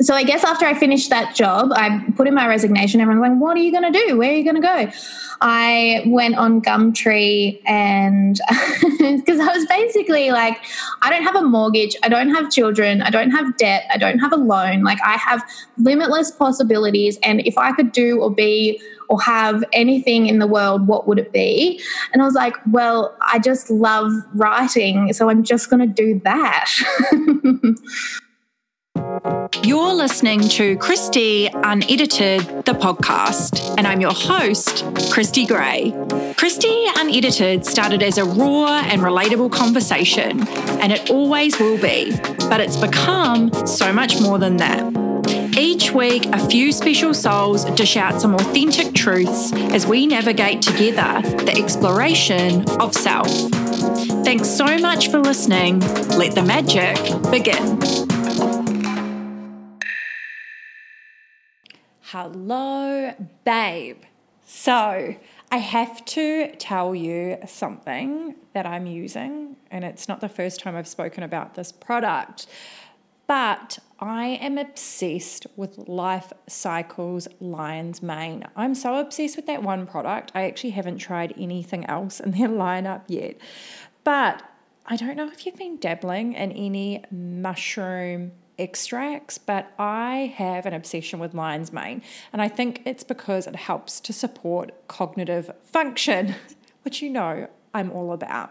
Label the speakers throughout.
Speaker 1: so I guess after I finished that job, I put in my resignation. Everyone's like, "What are you going to do? Where are you going to go?" I went on Gumtree and because I was basically like, I don't have a mortgage, I don't have children, I don't have debt, I don't have a loan. Like I have limitless possibilities, and if I could do or be or have anything in the world, what would it be? And I was like, well, I just love writing, so I'm just going to do that.
Speaker 2: You're listening to Kristy Unedited, the podcast, and I'm your host, Kristy Gray. Kristy Unedited started as a raw and relatable conversation, and it always will be, but it's become so much more than that. Each week, a few special souls dish out some authentic truths as we navigate together the exploration of self. Thanks so much for listening. Let the magic begin. Hello, babe. So, I have to tell you something that I'm using, and it's not the first time I've spoken about this product, but I am obsessed with Life Cykel's Lion's Mane. I'm so obsessed with that one product. I actually haven't tried anything else in their lineup yet. But I don't know if you've been dabbling in any mushroom extracts, but I have an obsession with lion's mane. And I think it's because it helps to support cognitive function, which you know I'm all about.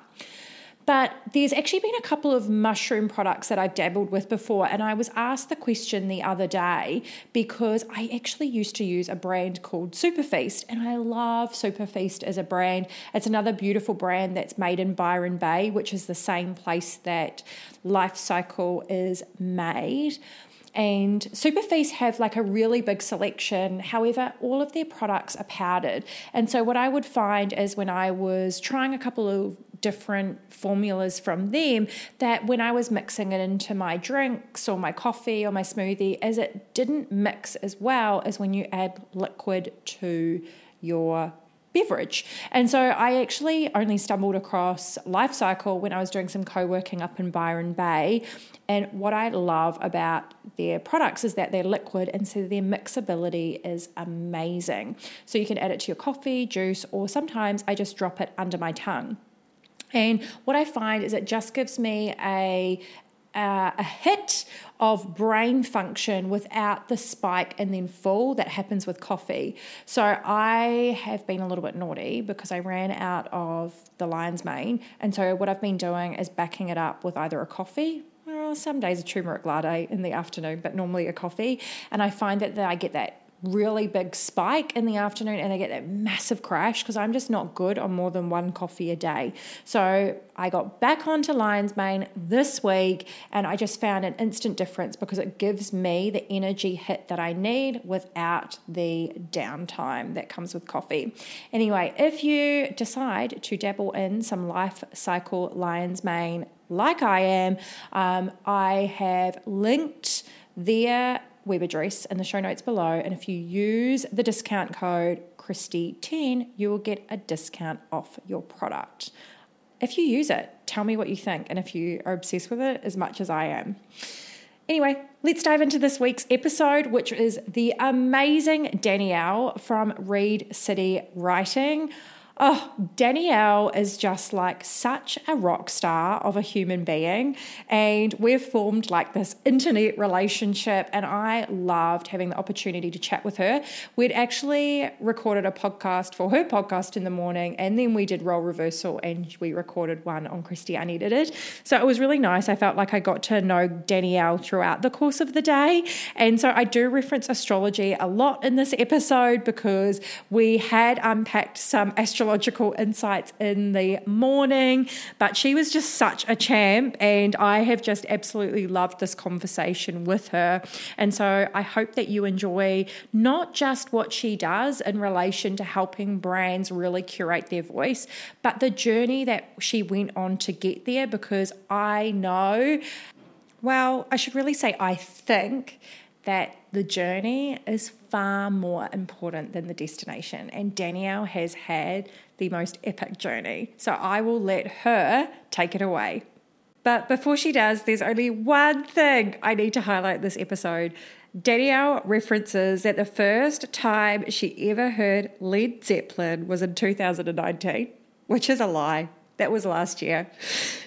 Speaker 2: But there's actually been a couple of mushroom products that I've dabbled with before, and I was asked the question the other day because I actually used to use a brand called Superfeast, and I love Superfeast as a brand. It's another beautiful brand that's made in Byron Bay, which is the same place that Life Cykel is made. And Superfeast have like a really big selection. However, all of their products are powdered. And so, what I would find is when I was trying a couple of different formulas from them that when I was mixing it into my drinks or my coffee or my smoothie, as it didn't mix as well as when you add liquid to your beverage. And so I actually only stumbled across Life Cykel when I was doing some co working up in Byron Bay. And what I love about their products is that they're liquid, and so their mixability is amazing. So you can add it to your coffee, juice, or sometimes I just drop it under my tongue. And what I find is it just gives me a uh, a hit of brain function without the spike and then fall that happens with coffee. So I have been a little bit naughty because I ran out of the lion's mane. And so what I've been doing is backing it up with either a coffee. Some days a turmeric latte in the afternoon, but normally a coffee. And I find that, that I get that really big spike in the afternoon and they get that massive crash because I'm just not good on more than one coffee a day. So I got back onto Lion's Mane this week and I just found an instant difference because it gives me the energy hit that I need without the downtime that comes with coffee. Anyway, if you decide to dabble in some Life Cykel Lion's Mane like I am, um, I have linked their web address in the show notes below. And if you use the discount code Kristy10, you will get a discount off your product. If you use it, tell me what you think and if you are obsessed with it as much as I am. Anyway, let's dive into this week's episode, which is the amazing Danielle from Readcity Writing. Oh, Danielle is just like such a rock star of a human being. And we've formed like this internet relationship. And I loved having the opportunity to chat with her. We'd actually recorded a podcast for her podcast in the morning. And then we did role reversal and we recorded one on Kristy Unedited. So it was really nice. I felt like I got to know Danielle throughout the course of the day. And so I do reference astrology a lot in this episode because we had unpacked some astrology astrological insights in the morning. But she was just such a champ, and I have just absolutely loved this conversation with her. And so I hope that you enjoy not just what she does in relation to helping brands really curate their voice, but the journey that she went on to get there because I know. Well, I should really say, I think that the journey is far more important than the destination. And Danielle has had the most epic journey. So I will let her take it away.
Speaker 3: But before she does, there's only one thing I need to highlight this episode. Danielle references that the first time she ever heard Led Zeppelin was in 2019, which is a lie. That was last year.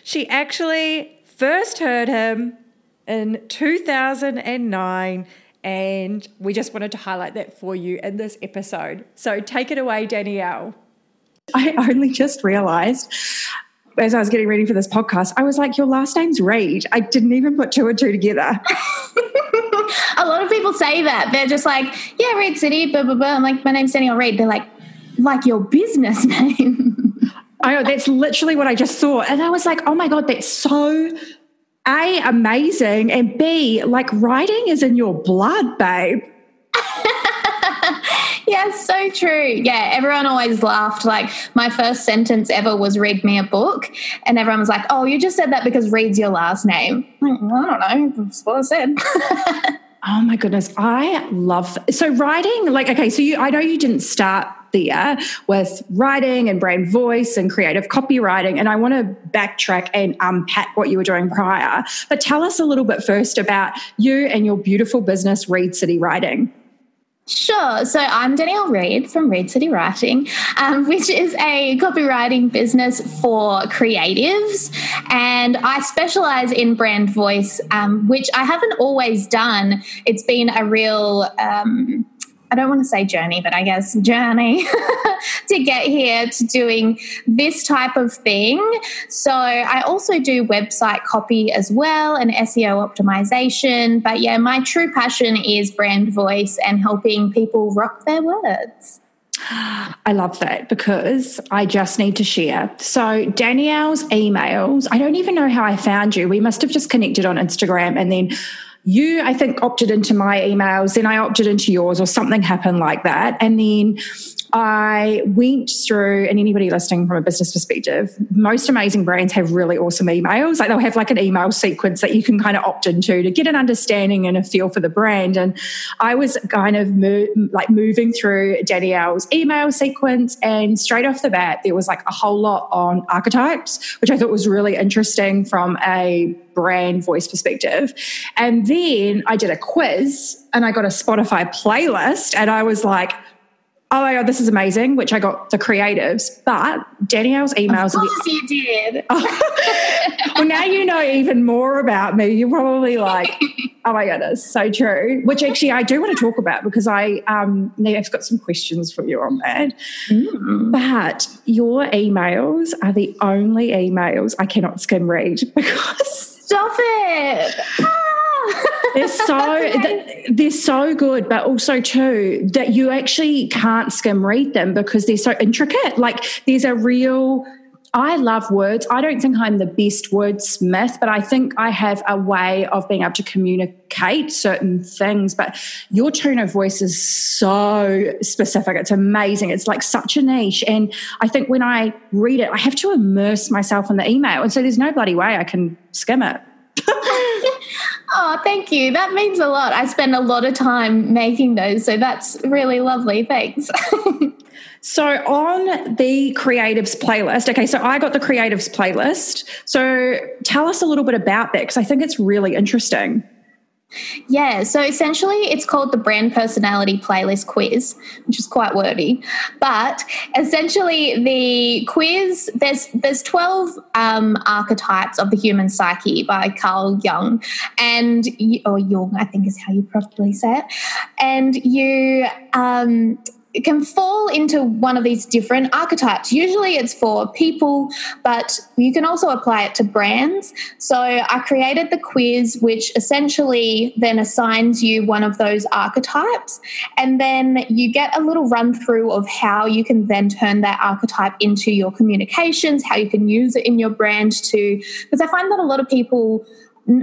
Speaker 3: She actually first heard him in 2009, and we just wanted to highlight that for you in this episode. So take it away, Danielle.
Speaker 2: I only just realized as I was getting ready for this podcast, I was like, Your last name's Read. I didn't even put two and two together.
Speaker 1: a lot of people say that. They're just like, Yeah, Readcity, blah, blah, blah. I'm like, My name's Danielle Read. They're like, Like your business name.
Speaker 2: I know, that's literally what I just saw. And I was like, Oh my God, that's so A, amazing. And B, like writing is in your blood, babe.
Speaker 1: yeah, so true. Yeah, everyone always laughed. Like my first sentence ever was "read me a book," and everyone was like, "Oh, you just said that because reads your last name." Like, well, I don't know. That's what I said.
Speaker 2: oh my goodness, I love so writing. Like, okay, so you, I know you didn't start there with writing and brand voice and creative copywriting. And I want to backtrack and unpack what you were doing prior. But tell us a little bit first about you and your beautiful business, Readcity Writing.
Speaker 1: Sure. So I'm Danielle Read from Readcity Writing, um, which is a copywriting business for creatives. And I specialize in brand voice, um, which I haven't always done. It's been a real. Um, I don't want to say journey, but I guess journey to get here to doing this type of thing. So I also do website copy as well and SEO optimization. But yeah, my true passion is brand voice and helping people rock their words.
Speaker 2: I love that because I just need to share. So, Danielle's emails, I don't even know how I found you. We must have just connected on Instagram and then you, I think, opted into my emails, then I opted into yours, or something happened like that. And then I went through, and anybody listening from a business perspective, most amazing brands have really awesome emails. Like they'll have like an email sequence that you can kind of opt into to get an understanding and a feel for the brand. And I was kind of mo- like moving through Danielle's email sequence, and straight off the bat, there was like a whole lot on archetypes, which I thought was really interesting from a brand voice perspective. And then I did a quiz and I got a Spotify playlist, and I was like, oh my god, this is amazing, which I got the creatives. But Danielle's emails.
Speaker 1: Of course, the, you did.
Speaker 2: well, now you know even more about me. You're probably like, oh my god, goodness, so true. Which actually I do want to talk about because I um I've got some questions for you on that. Mm. But your emails are the only emails I cannot skim read because.
Speaker 1: Stop it.
Speaker 2: They're so they're so good, but also too that you actually can't skim read them because they're so intricate. Like there's a real I love words. I don't think I'm the best wordsmith, but I think I have a way of being able to communicate certain things. But your tone of voice is so specific. It's amazing. It's like such a niche. And I think when I read it, I have to immerse myself in the email. And so there's no bloody way I can skim it.
Speaker 1: Oh, thank you. That means a lot. I spend a lot of time making those, so that's really lovely. Thanks.
Speaker 2: so, on the creatives playlist, okay, so I got the creatives playlist. So, tell us a little bit about that because I think it's really interesting.
Speaker 1: Yeah, so essentially it's called the brand personality playlist quiz, which is quite wordy. But essentially the quiz there's there's 12 um, archetypes of the human psyche by Carl Jung and or Jung I think is how you probably say it. And you um, it can fall into one of these different archetypes. Usually it's for people, but you can also apply it to brands. So I created the quiz, which essentially then assigns you one of those archetypes. And then you get a little run through of how you can then turn that archetype into your communications, how you can use it in your brand to, because I find that a lot of people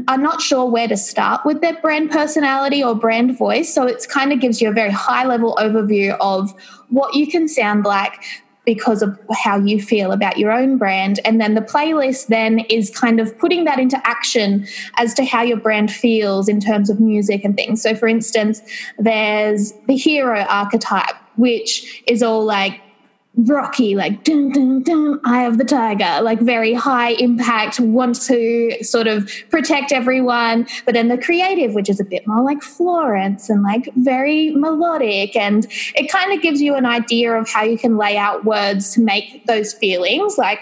Speaker 1: are not sure where to start with their brand personality or brand voice. So it kind of gives you a very high level overview of what you can sound like because of how you feel about your own brand. And then the playlist then is kind of putting that into action as to how your brand feels in terms of music and things. So, for instance, there's the hero archetype, which is all like rocky, like dun, dun, dun, eye of the tiger, like very high impact, want to sort of protect everyone. But then the creative, which is a bit more like Florence and like very melodic. And it kind of gives you an idea of how you can lay out words to make those feelings. Like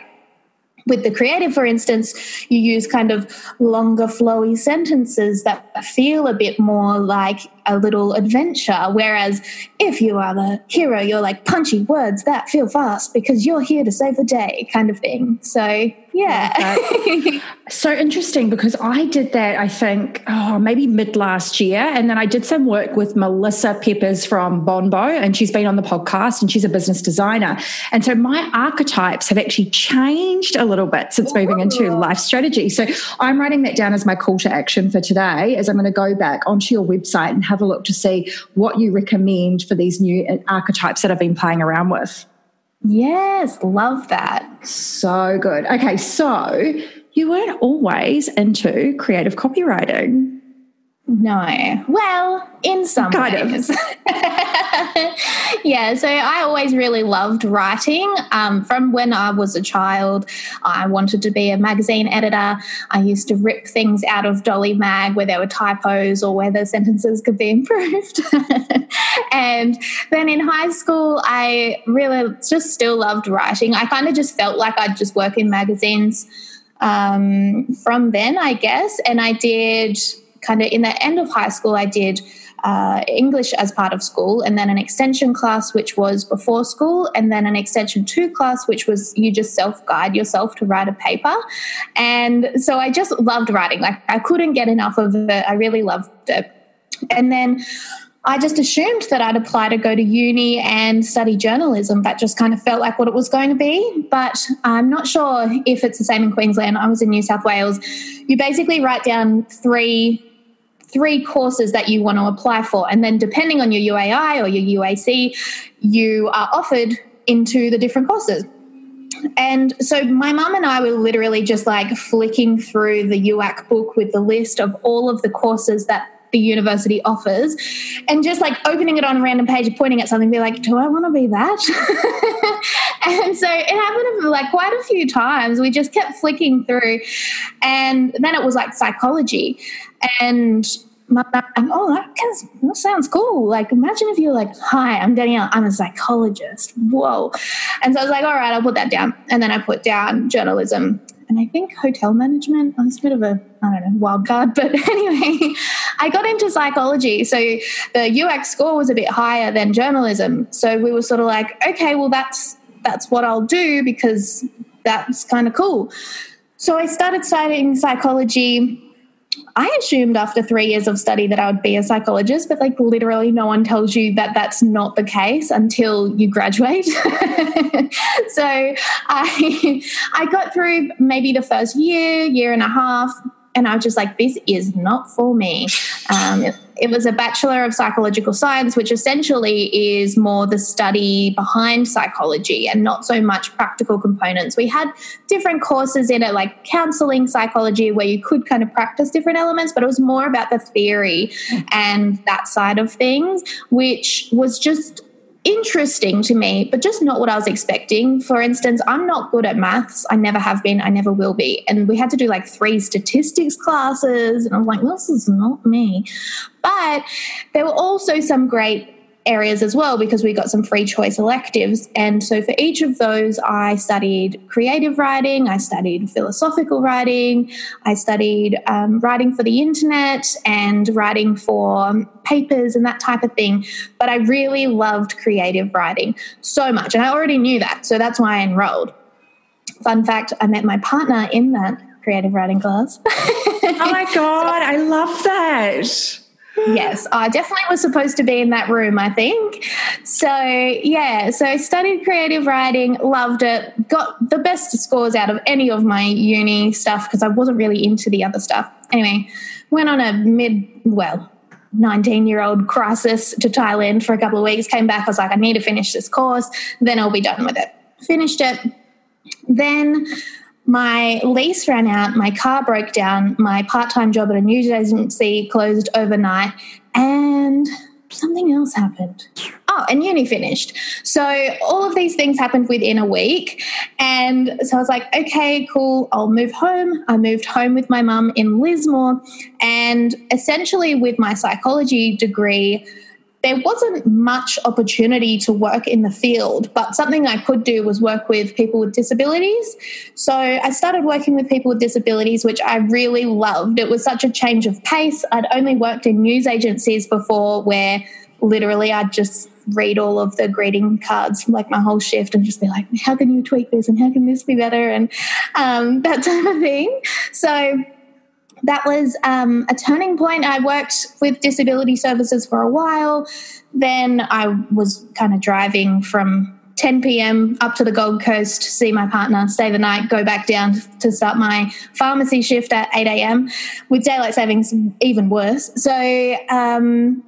Speaker 1: with the creative, for instance, you use kind of longer, flowy sentences that feel a bit more like a little adventure. Whereas if you are the hero, you're like punchy words that feel fast because you're here to save the day, kind of thing. So, yeah.
Speaker 2: so interesting because I did that, I think, oh, maybe mid last year. And then I did some work with Melissa Peppers from Bonbo, and she's been on the podcast and she's a business designer. And so my archetypes have actually changed a little bit since Ooh. moving into life strategy. So I'm writing that down as my call to action for today, as I'm going to go back onto your website and have have a look to see what you recommend for these new uh, archetypes that I've been playing around with.
Speaker 1: Yes, love that.
Speaker 2: So good. Okay, so you weren't always into creative copywriting.
Speaker 1: No. Well, in some kind ways. Of. yeah, so I always really loved writing. Um, from when I was a child, I wanted to be a magazine editor. I used to rip things out of Dolly Mag where there were typos or where the sentences could be improved. and then in high school, I really just still loved writing. I kind of just felt like I'd just work in magazines um, from then, I guess. And I did kind of in the end of high school, I did uh, English as part of school, and then an extension class, which was before school, and then an extension two class, which was you just self guide yourself to write a paper. And so I just loved writing. Like I couldn't get enough of it. I really loved it. And then I just assumed that I'd apply to go to uni and study journalism. That just kind of felt like what it was going to be. But I'm not sure if it's the same in Queensland. I was in New South Wales. You basically write down three three courses that you want to apply for. And then, depending on your UAI or your UAC, you are offered into the different courses. And so my mum and I were literally just like flicking through the UAC book with the list of all of the courses that the university offers and just like opening it on a random page pointing at something be like do i want to be that and so it happened like quite a few times we just kept flicking through and then it was like psychology and my, oh, that, that sounds cool. Like, imagine if you're like, hi, I'm Danielle, I'm a psychologist. Whoa. And so I was like, all right, I'll put that down. And then I put down journalism and I think hotel management. Oh, it's a bit of a, I don't know, wild card. But anyway, I got into psychology. So the UX score was a bit higher than journalism. So we were sort of like, okay, well, that's, that's what I'll do because that's kind of cool. So I started studying psychology I assumed after three years of study that I would be a psychologist, but like literally no one tells you that that's not the case until you graduate. so I, I got through maybe the first year, year and a half, and I was just like, this is not for me. Um, it, it, was a Bachelor of Psychological Science, which essentially is more the study behind psychology and not so much practical components. We had different courses in it, like counseling psychology, where you could kind of practice different elements, but it was more about the theory and that side of things, which was just interesting to me, but just not what I was expecting. For instance, I'm not good at maths. I never have been. I never will be. And we had to do like three statistics classes. And I'm like, this is not me. But there were also some great areas as well because we got some free choice electives. And so for each of those, I studied creative writing, I studied philosophical writing, I studied um, writing for the internet and writing for papers and that type of thing. But I really loved creative writing so much. And I already knew that. So that's why I enrolled. Fun fact I met my partner in that creative writing class.
Speaker 2: oh my God, I love that
Speaker 1: yes, I definitely was supposed to be in that room, I think. So, yeah, so I studied creative writing, loved it, got the best scores out of any of my uni stuff because I wasn't really into the other stuff. Anyway, went on a mid, well, 19 year old crisis to Thailand for a couple of weeks, came back, I was like, I need to finish this course, then I'll be done with it. Finished it. Then my lease ran out, my car broke down, my part time job at a news agency closed overnight, and something else happened. Oh, and uni finished. So all of these things happened within a week. And so I was like, okay, cool, I'll move home. I moved home with my mum in Lismore. And essentially, with my psychology degree, there wasn't much opportunity to work in the field, but something I could do was work with people with disabilities. So I started working with people with disabilities, which I really loved. It was such a change of pace. I'd only worked in news agencies before where literally I'd just read all of the greeting cards like my whole shift and just be like, how can you tweak this and how can this be better and um, that type of thing. So that was um, a turning point. I worked with disability services for a while. Then I was kind of driving from 10 p.m. up to the Gold Coast to see my partner, stay the night, go back down to start my pharmacy shift at 8 a.m. With daylight savings, even worse. So um,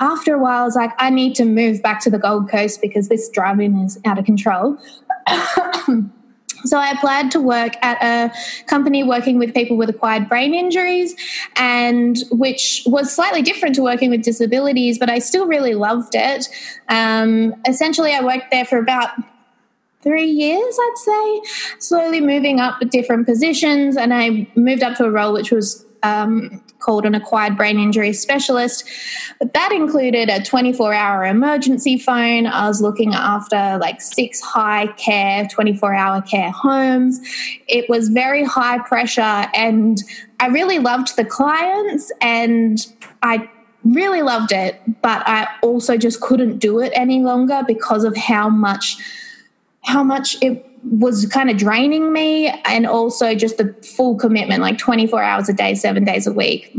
Speaker 1: after a while, I was like, I need to move back to the Gold Coast because this driving is out of control. So I applied to work at a company working with people with acquired brain injuries, and which was slightly different to working with disabilities, but I still really loved it. Um, essentially, I worked there for about three years, I'd say, slowly moving up with different positions, and I moved up to a role which was um, called an acquired brain injury specialist. But that included a 24 hour emergency phone. I was looking after like six high care, 24 hour care homes. It was very high pressure, and I really loved the clients and I really loved it, but I also just couldn't do it any longer because of how much how much it was kind of draining me and also just the full commitment like 24 hours a day 7 days a week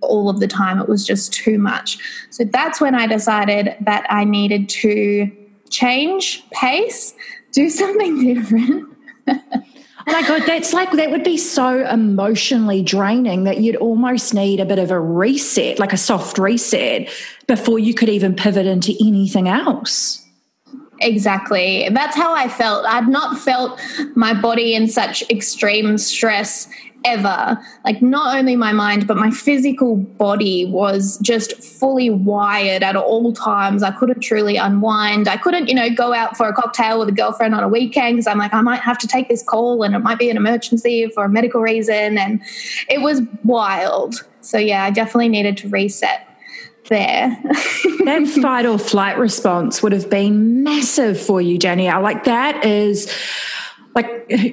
Speaker 1: all of the time it was just too much so that's when i decided that i needed to change pace do something different
Speaker 2: Oh my God, that's like, that would be so emotionally draining that you'd almost need a bit of a reset, like a soft reset, before you could even pivot into anything else.
Speaker 1: Exactly. That's how I felt. I'd not felt my body in such extreme stress ever. Like, not only my mind, but my physical body was just fully wired at all times. I couldn't truly unwind. I couldn't, you know, go out for a cocktail with a girlfriend on a weekend because I'm like, I might have to take this call and it might be an emergency for a medical reason. And it was wild. So, yeah, I definitely needed to reset there.
Speaker 2: that fight or flight response would have been massive for you, Danielle. Like that is like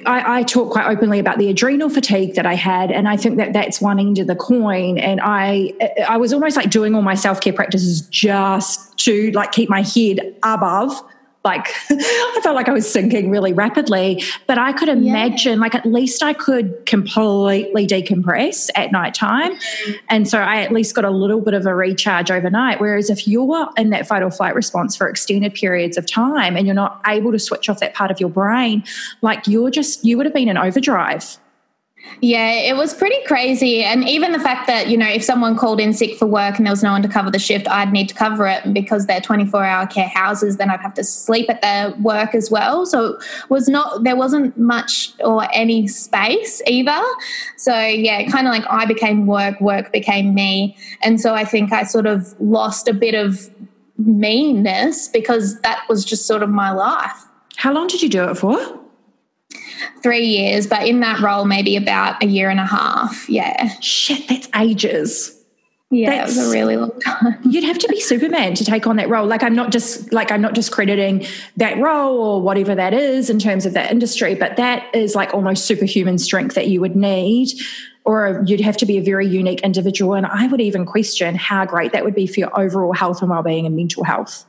Speaker 2: I, I, talk quite openly about the adrenal fatigue that I had, and I think that that's one end of the coin. And I, I was almost like doing all my self care practices just to like keep my head above like I felt like I was sinking really rapidly. But I could imagine, yeah. like at least I could completely decompress at night time. Mm-hmm. And so I at least got a little bit of a recharge overnight. Whereas if you're in that fight or flight response for extended periods of time and you're not able to switch off that part of your brain, like you're just you would have been in overdrive.
Speaker 1: Yeah, it was pretty crazy. And even the fact that, you know, if someone called in sick for work and there was no one to cover the shift, I'd need to cover it. Because they're 24 hour care houses, then I'd have to sleep at their work as well. So was not, there wasn't much or any space either. So yeah, kind of like I became work, work became me. And so I think I sort of lost a bit of meanness because that was just sort of my life.
Speaker 2: How long did you do it for?
Speaker 1: Three years, but in that role, maybe about a year and a half. Yeah.
Speaker 2: Shit, that's ages.
Speaker 1: Yeah, That's, it was a really long time.
Speaker 2: you'd have to be Superman to take on that role. Like I'm not just like I'm not just crediting that role or whatever that is in terms of that industry, but that is like almost superhuman strength that you would need. Or you'd have to be a very unique individual. And I would even question how great that would be for your overall health and well-being and mental health.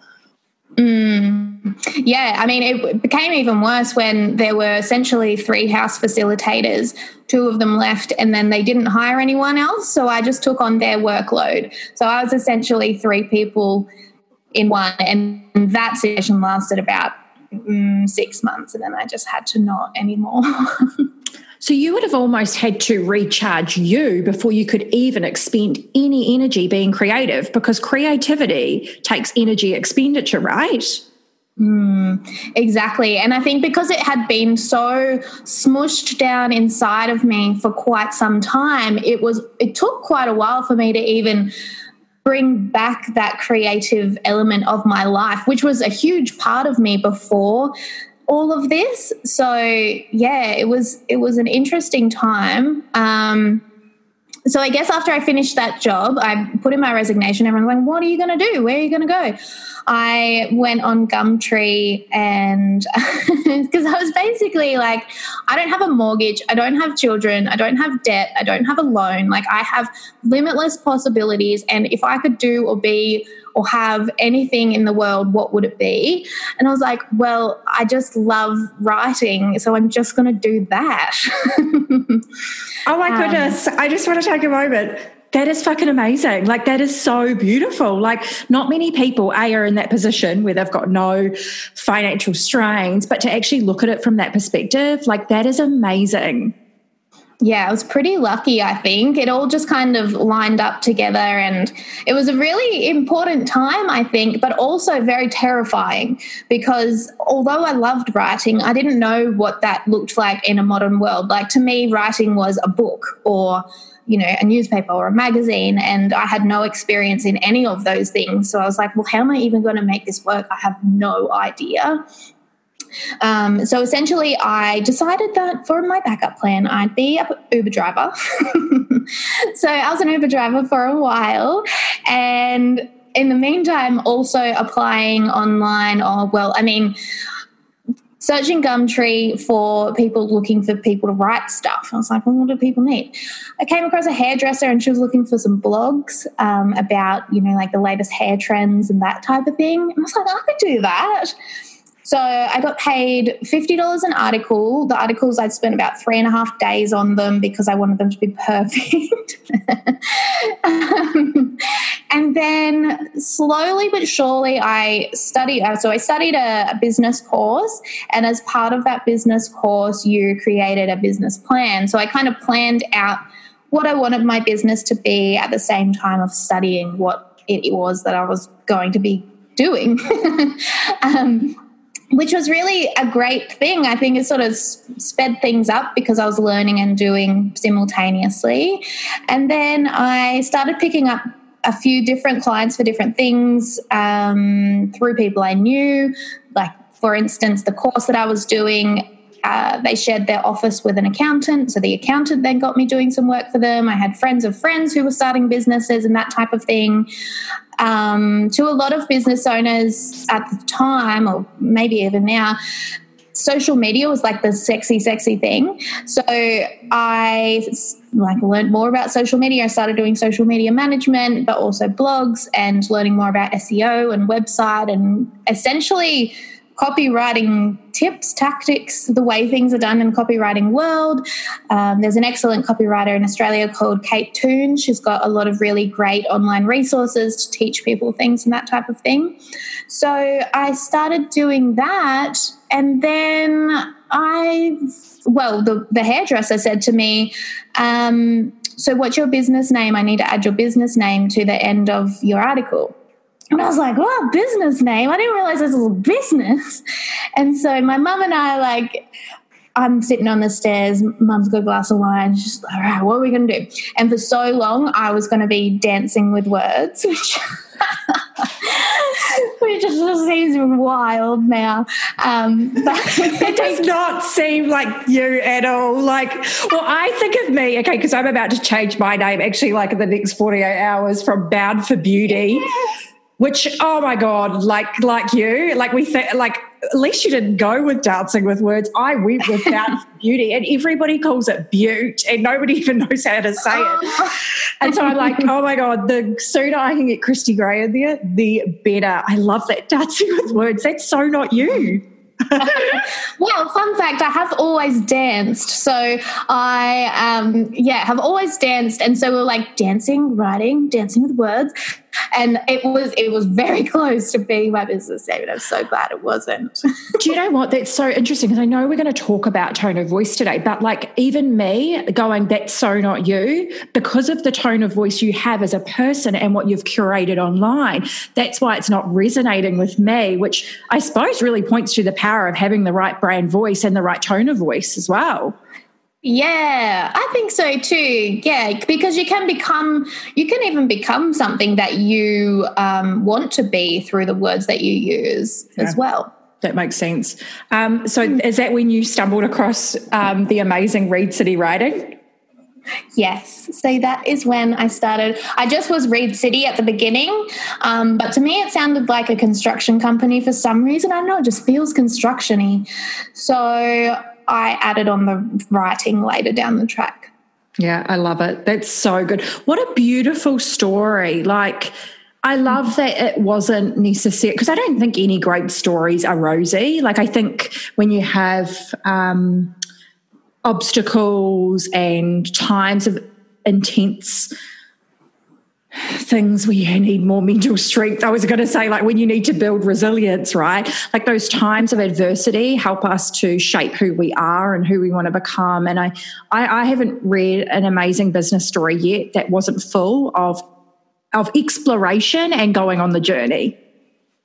Speaker 1: Yeah, I mean, it became even worse when there were essentially three house facilitators. Two of them left, and then they didn't hire anyone else. So I just took on their workload. So I was essentially three people in one, and that situation lasted about mm, six months, and then I just had to not anymore.
Speaker 2: So you would have almost had to recharge you before you could even expend any energy being creative because creativity takes energy expenditure, right?
Speaker 1: Mm, exactly. And I think because it had been so smushed down inside of me for quite some time, it was it took quite a while for me to even bring back that creative element of my life, which was a huge part of me before all of this. So yeah, it was it was an interesting time. Um, so I guess after I finished that job, I put in my resignation. Everyone's like, "What are you going to do? Where are you going to go?" I went on Gumtree and because I was basically like, I don't have a mortgage, I don't have children, I don't have debt, I don't have a loan. Like I have limitless possibilities, and if I could do or be or have anything in the world, what would it be? And I was like, well, I just love writing, so I'm just going to do that.
Speaker 2: oh my um, goodness. I just want to take a moment. That is fucking amazing. Like, that is so beautiful. Like, not many people, A, are in that position where they've got no financial strains, but to actually look at it from that perspective, like, that is amazing.
Speaker 1: Yeah, I was pretty lucky, I think. It all just kind of lined up together and it was a really important time, I think, but also very terrifying because although I loved writing, I didn't know what that looked like in a modern world. Like to me, writing was a book or you know, a newspaper or a magazine, and I had no experience in any of those things. So I was like, well, how am I even going to make this work? I have no idea. Um, so essentially, I decided that for my backup plan, I'd be a Uber driver. so I was an Uber driver for a while, and in the meantime, also applying online. Or well, I mean searching Gumtree for people looking for people to write stuff. I was like, well, what do people need? I came across a hairdresser and she was looking for some blogs um, about, you know, like the latest hair trends and that type of thing. And I was like, I could do that. So I got paid $50 an article. The articles I'd spent about three and a half days on them because I wanted them to be perfect. um, and then slowly but surely I studied. Uh, so I studied a, a business course. And as part of that business course, you created a business plan. So I kind of planned out what I wanted my business to be at the same time of studying what it was that I was going to be doing. um, which was really a great thing. I think it sort of sped things up because I was learning and doing simultaneously. And then I started picking up a few different clients for different things um, through people I knew. Like, for instance, the course that I was doing. Uh, they shared their office with an accountant. So the accountant then got me doing some work for them. I had friends of friends who were starting businesses and that type of thing um, to a lot of business owners at the time, or maybe even now, social media was like the sexy, sexy thing. So I like learned more about social media. I started doing social media management, but also blogs and learning more about SEO and website and essentially copywriting tips, tactics, the way things are done in the copywriting world. Um, there's an excellent copywriter in Australia called Kate Toon. She's got a lot of really great online resources to teach people things and that type of thing. So I started doing that, and then I, well, the, the hairdresser said to me, um, so, what's your business name? I need to add your business name to the end of your article. And I was like, "Well, business name. I didn't realize this was a business. And so my mum and I, like, I'm sitting on the stairs, mum's got a glass of wine. She's like, all right, what are we going to do? And for so long, I was going to be dancing with words, which, which just seems wild now. Um,
Speaker 2: but it does not seem like you at all. Like, well, I think of me, okay, because I'm about to change my name actually, like in the next 48 hours from Bound for Beauty. Yes which oh my god like like you like we think like at least you didn't go with dancing with words. I went with dance beauty and everybody calls it butte and nobody even knows how to say it. And so i'm like oh my god the sooner i can get Kristy Gray in there the better. I love that dancing with words. That's so not you.
Speaker 1: Well, fun fact, I have always danced. So I, um, yeah, have always danced. And so we are like dancing, writing, dancing with words and it was it was very close to being my business name and i'm so glad it wasn't.
Speaker 2: Do you know what? That's so interesting because i know we're going to talk about tone of voice today but like even me going that's so not you because of the tone of voice you have as a person and what you've curated online that's why it's not resonating with me which i suppose really points to the power of having the right brand voice and the right tone of voice as well
Speaker 1: Yeah, I think so too. Yeah, because you can become, you can even become something that you um, want to be through the words that you use yeah. as well.
Speaker 2: That makes sense. Um, so, mm. is that when you stumbled across um, the amazing Readcity writing?
Speaker 1: Yes. So that is when I started. I just was Reed City at the beginning, um, but to me it sounded like a construction company for some reason. I don't know, it just feels constructiony. So I added on the writing later down the track.
Speaker 2: Yeah, I love it. That's so good. What a beautiful story. Like, I love that it wasn't necessary because I don't think any great stories are rosy. Like, I think when you have um, obstacles and times of intense things where you need more mental strength. I was going to say, like, when you need to build resilience, right? Like, those times of adversity help us to shape who we are and who we want to become. And I, I, I haven't read an amazing business story yet that wasn't full of, of exploration and going on the journey.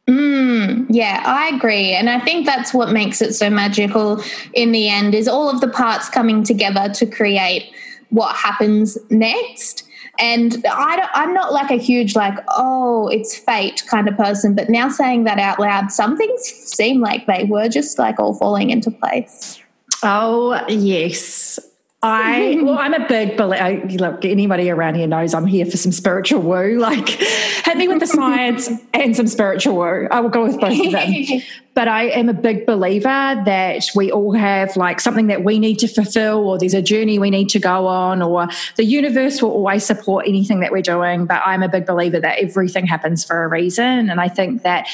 Speaker 1: Mm, yeah, I agree. And I think that's what makes it so magical in the end is all of the parts coming together to create what happens next. And I am not like a huge, like, oh, it's fate kind of person. But now saying that out loud, some things seem like they were just like all falling into place.
Speaker 2: Oh, yes. I well, I'm a big believer. Look, anybody around here knows I'm here for some spiritual woo. Like, hit me with the science and some spiritual woo. I will go with both of them. but I am a big believer that we all have like something that we need to fulfill, or there's a journey we need to go on, or the universe will always support anything that we're doing. But I'm a big believer that everything happens for a reason, and I think that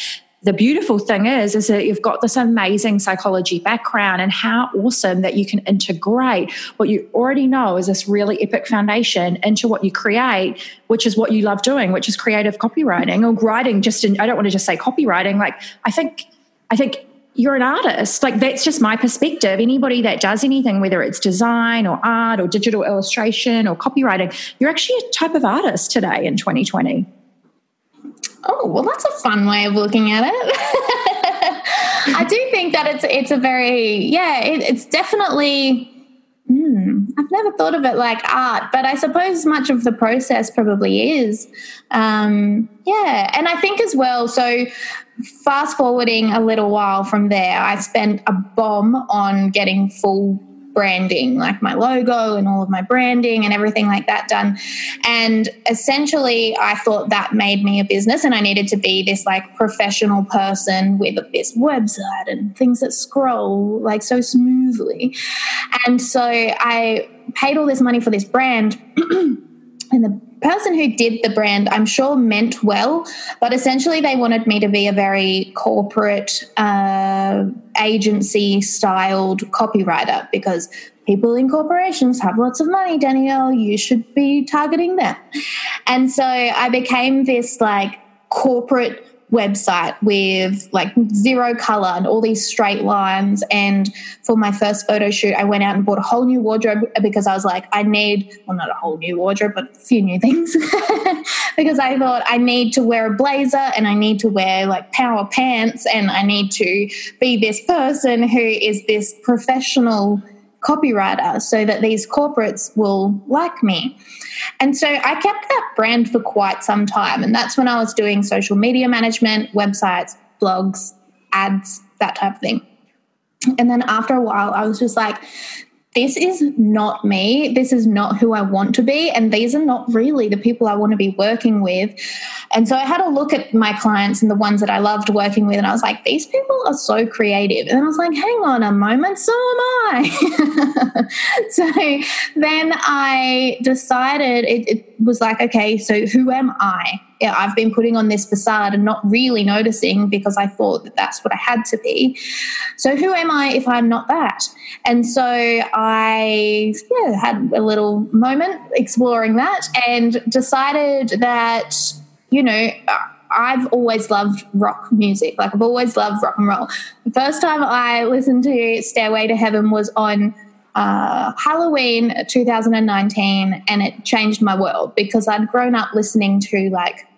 Speaker 2: the beautiful thing is is that you've got this amazing psychology background and how awesome that you can integrate what you already know is this really epic foundation into what you create which is what you love doing which is creative copywriting or writing just in i don't want to just say copywriting like i think i think you're an artist. Like that's just my perspective. Anybody that does anything whether it's design or art or digital illustration or copywriting you're actually a type of artist today in 2020
Speaker 1: Oh, well, that's a fun way of looking at it. I do think that it's it's a very yeah, it, it's definitely. Hmm, I've never thought of it like art, but I suppose much of the process probably is. Um, yeah, and I think as well. So, fast forwarding a little while from there, I spent a bomb on getting full branding, like my logo and all of my branding and everything like that done. And essentially, I thought that made me a business, and I needed to be this like professional person with this website and things that scroll like so smoothly. And so I paid all this money for this brand. and the person who did the brand, I'm sure, meant well, but essentially they wanted me to be a very corporate, uh, agency styled copywriter because people in corporations have lots of money, Danielle. You should be targeting them. And so I became this like corporate website with like zero color and all these straight lines. And for my first photo shoot, I went out and bought a whole new wardrobe because I was like, I need, well, not a whole new wardrobe, but a few new things. because I thought I need to wear a blazer and I need to wear like power pants and I need to be this person who is this professional copywriter so that these corporates will like me. And so I kept that brand for quite some time. And that's when I was doing social media management, websites, blogs, ads, that type of thing. And then after a while, I was just like, this is not me. This is not who I want to be. And these are not really the people I want to be working with. And so I had a look at my clients and the ones that I loved working with. And I was like, these people are so creative. And I was like, hang on a moment, so am I. so then I decided it, it was like, okay, so who am I? I've been putting on this facade and not really noticing because I thought that that's what I had to be. So who am I if I'm not that? And so I yeah, had a little moment exploring that and decided that, you know, I've always loved rock music. Like I've always loved rock and roll. The first time I listened to Stairway to Heaven was on uh, Halloween 2019, and it changed my world because I'd grown up listening to like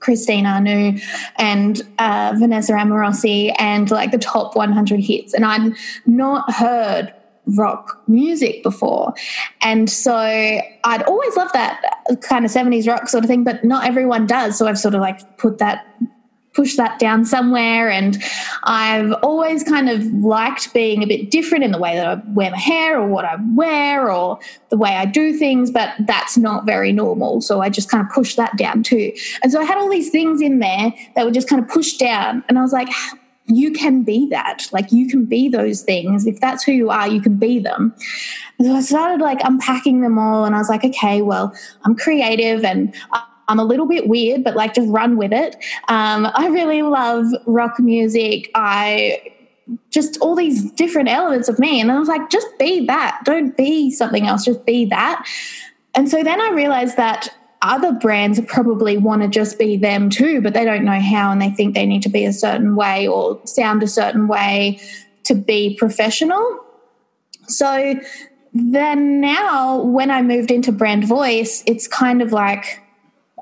Speaker 1: Christine Anu and uh, Vanessa Amorosi and like the top 100 hits, and I'd not heard rock music before. And so I'd always loved that kind of 70s rock sort of thing, but not everyone does. So I've sort of like put that push that down somewhere. And I've always kind of liked being a bit different in the way that I wear my hair or what I wear or the way I do things, but that's not very normal. So I just kind of pushed that down too. And so I had all these things in there that were just kind of pushed down. And I was like, you can be that. Like you can be those things. If that's who you are, you can be them. so I started like unpacking them all and I was like, okay, well, I'm creative and I'm a little bit weird, but like just run with it. Um, I really love rock music. I just all these different elements of me. And I was like, just be that. Don't be something else, just be that. And so then I realized that other brands probably want to just be them too, but they don't know how and they think they need to be a certain way or sound a certain way to be professional. So then now, when I moved into brand voice, it's kind of like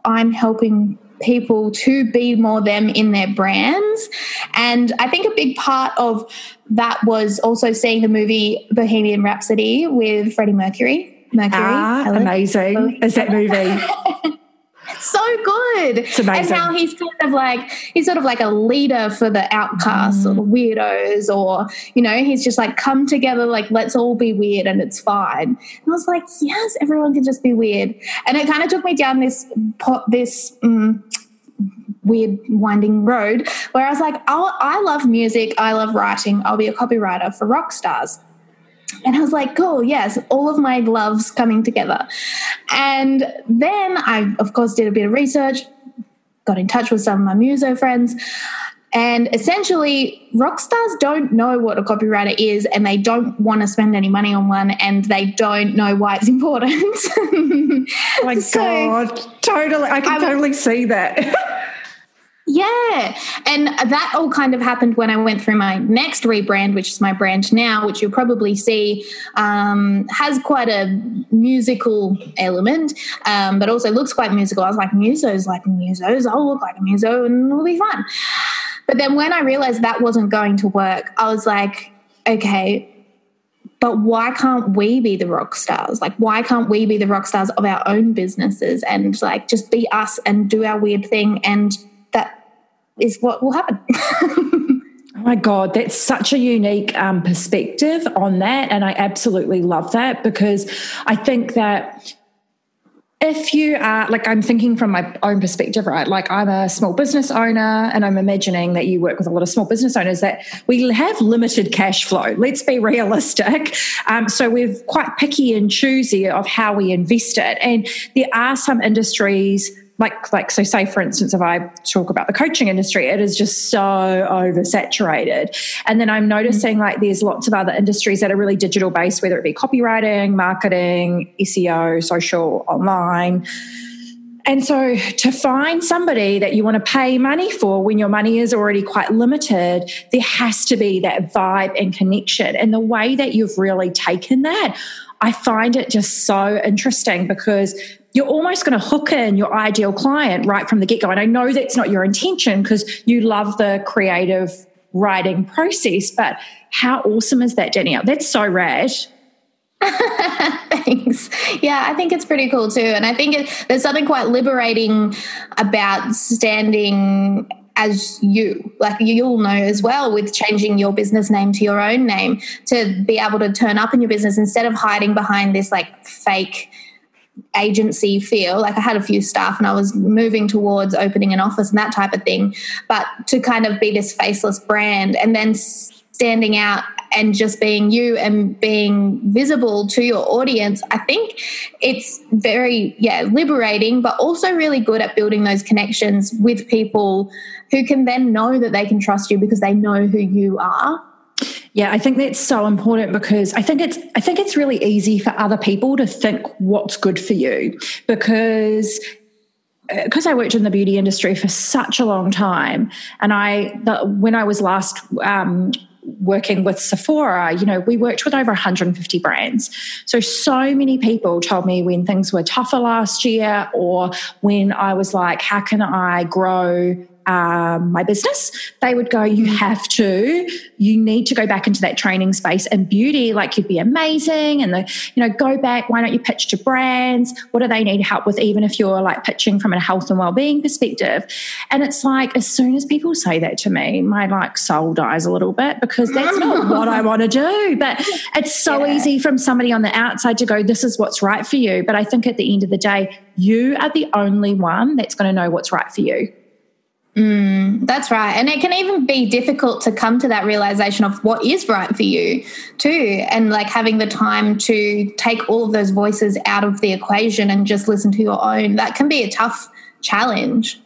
Speaker 1: I'm helping people to be more them in their brands. And I think a big part of that was also seeing the movie Bohemian Rhapsody with Freddie Mercury. Mercury.
Speaker 2: Ah, amazing. Is that movie?
Speaker 1: so good.
Speaker 2: It's amazing.
Speaker 1: And how he's kind of like he's sort of like a leader for the outcasts mm. or the weirdos, or you know, he's just like come together, like let's all be weird and it's fine. And I was like, yes, everyone can just be weird. And it kind of took me down this pot this. Um, weird winding road where I was like, oh, I love music, I love writing, I'll be a copywriter for rock stars. And I was like, cool, yes, all of my loves coming together. And then I, of course, did a bit of research, got in touch with some of my muso friends. And essentially, rock stars don't know what a copywriter is and they don't want to spend any money on one and they don't know why it's important.
Speaker 2: oh my so, God, totally. I can I, totally see that.
Speaker 1: Yeah. And that all kind of happened when I went through my next rebrand, which is my brand now, which you'll probably see um, has quite a musical element, um, but also looks quite musical. I was like, musos like musos. I'll look like a muso and it'll be fun. But then when I realized that wasn't going to work, I was like, okay, but why can't we be the rock stars? Like, why can't we be the rock stars of our own businesses and like just be us and do our weird thing and is what will happen.
Speaker 2: Oh my God, that's such a unique um, perspective on that. And I absolutely love that because I think that if you are like i'm thinking from my own perspective right like i'm a small business owner and i'm imagining that you work with a lot of small business owners that we have limited cash flow let's be realistic um, so we're quite picky and choosy of how we invest it and there are some industries like like so say for instance if i talk about the coaching industry it is just so oversaturated. And then i'm mm-hmm. noticing like there's lots of other industries that are really digital based whether it be copywriting marketing seo social online. And so to find somebody that you want to pay money for when your money is already quite limited, there has to be that vibe and connection. And the way that you've really taken that, I find it just so interesting because you're almost going to hook in your ideal client right from the get go. And I know that's not your intention because you love the creative writing process, but how awesome is that, Danielle? That's so rad.
Speaker 1: Thanks. Yeah, I think it's pretty cool too. And I think it, there's something quite liberating about standing as you like you'll know as well with changing your business name to your own name to be able to turn up in your business instead of hiding behind this like fake agency feel. Like I had a few staff and I was moving towards opening an office and that type of thing. But to kind of be this faceless brand and then standing out and just being you and being visible to your audience, I think it's very, yeah, liberating, but also really good at building those connections with people who can then know that they can trust you because they know who you are
Speaker 2: yeah, I think that's so important because I think it's I think it's really easy for other people to think what's good for you because because uh, I worked in the beauty industry for such a long time, and I the, when I was last um, working with Sephora, you know, we worked with over 150 brands. So so many people told me when things were tougher last year, or when I was like, how can I grow um, my business, they would go, You have to, you need to go back into that training space and beauty, like you'd be amazing. And the, you know, go back, why don't you pitch to brands? What do they need help with, even if you're like pitching from a health and well-being perspective? And it's like as soon as people say that to me, my like soul dies a little bit because that's not what I want to do. But it's so yeah. easy from somebody on the outside to go, This is what's right for you. But I think at the end of the day, you are the only one that's going to know what's right for you.
Speaker 1: Mm, that's right. And it can even be difficult to come to that realization of what is right for you, too. And like having the time to take all of those voices out of the equation and just listen to your own. That can be a tough challenge.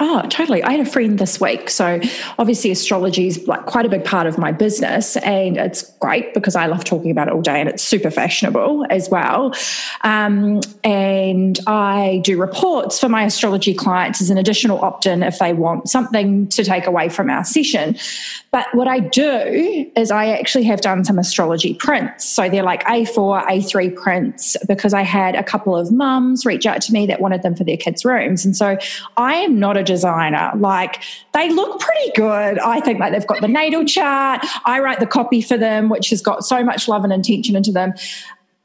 Speaker 2: Oh, totally. I had a friend this week. So obviously astrology is like quite a big part of my business and it's great because I love talking about it all day and it's super fashionable as well. Um, and I do reports for my astrology clients as an additional opt-in if they want something to take away from our session. But what I do is I actually have done some astrology prints. So they're like A4, A3 prints because I had a couple of mums reach out to me that wanted them for their kids' rooms. And so I am not a designer. Like they look pretty good. I think like they've got the natal chart. I write the copy for them, which has got so much love and intention into them.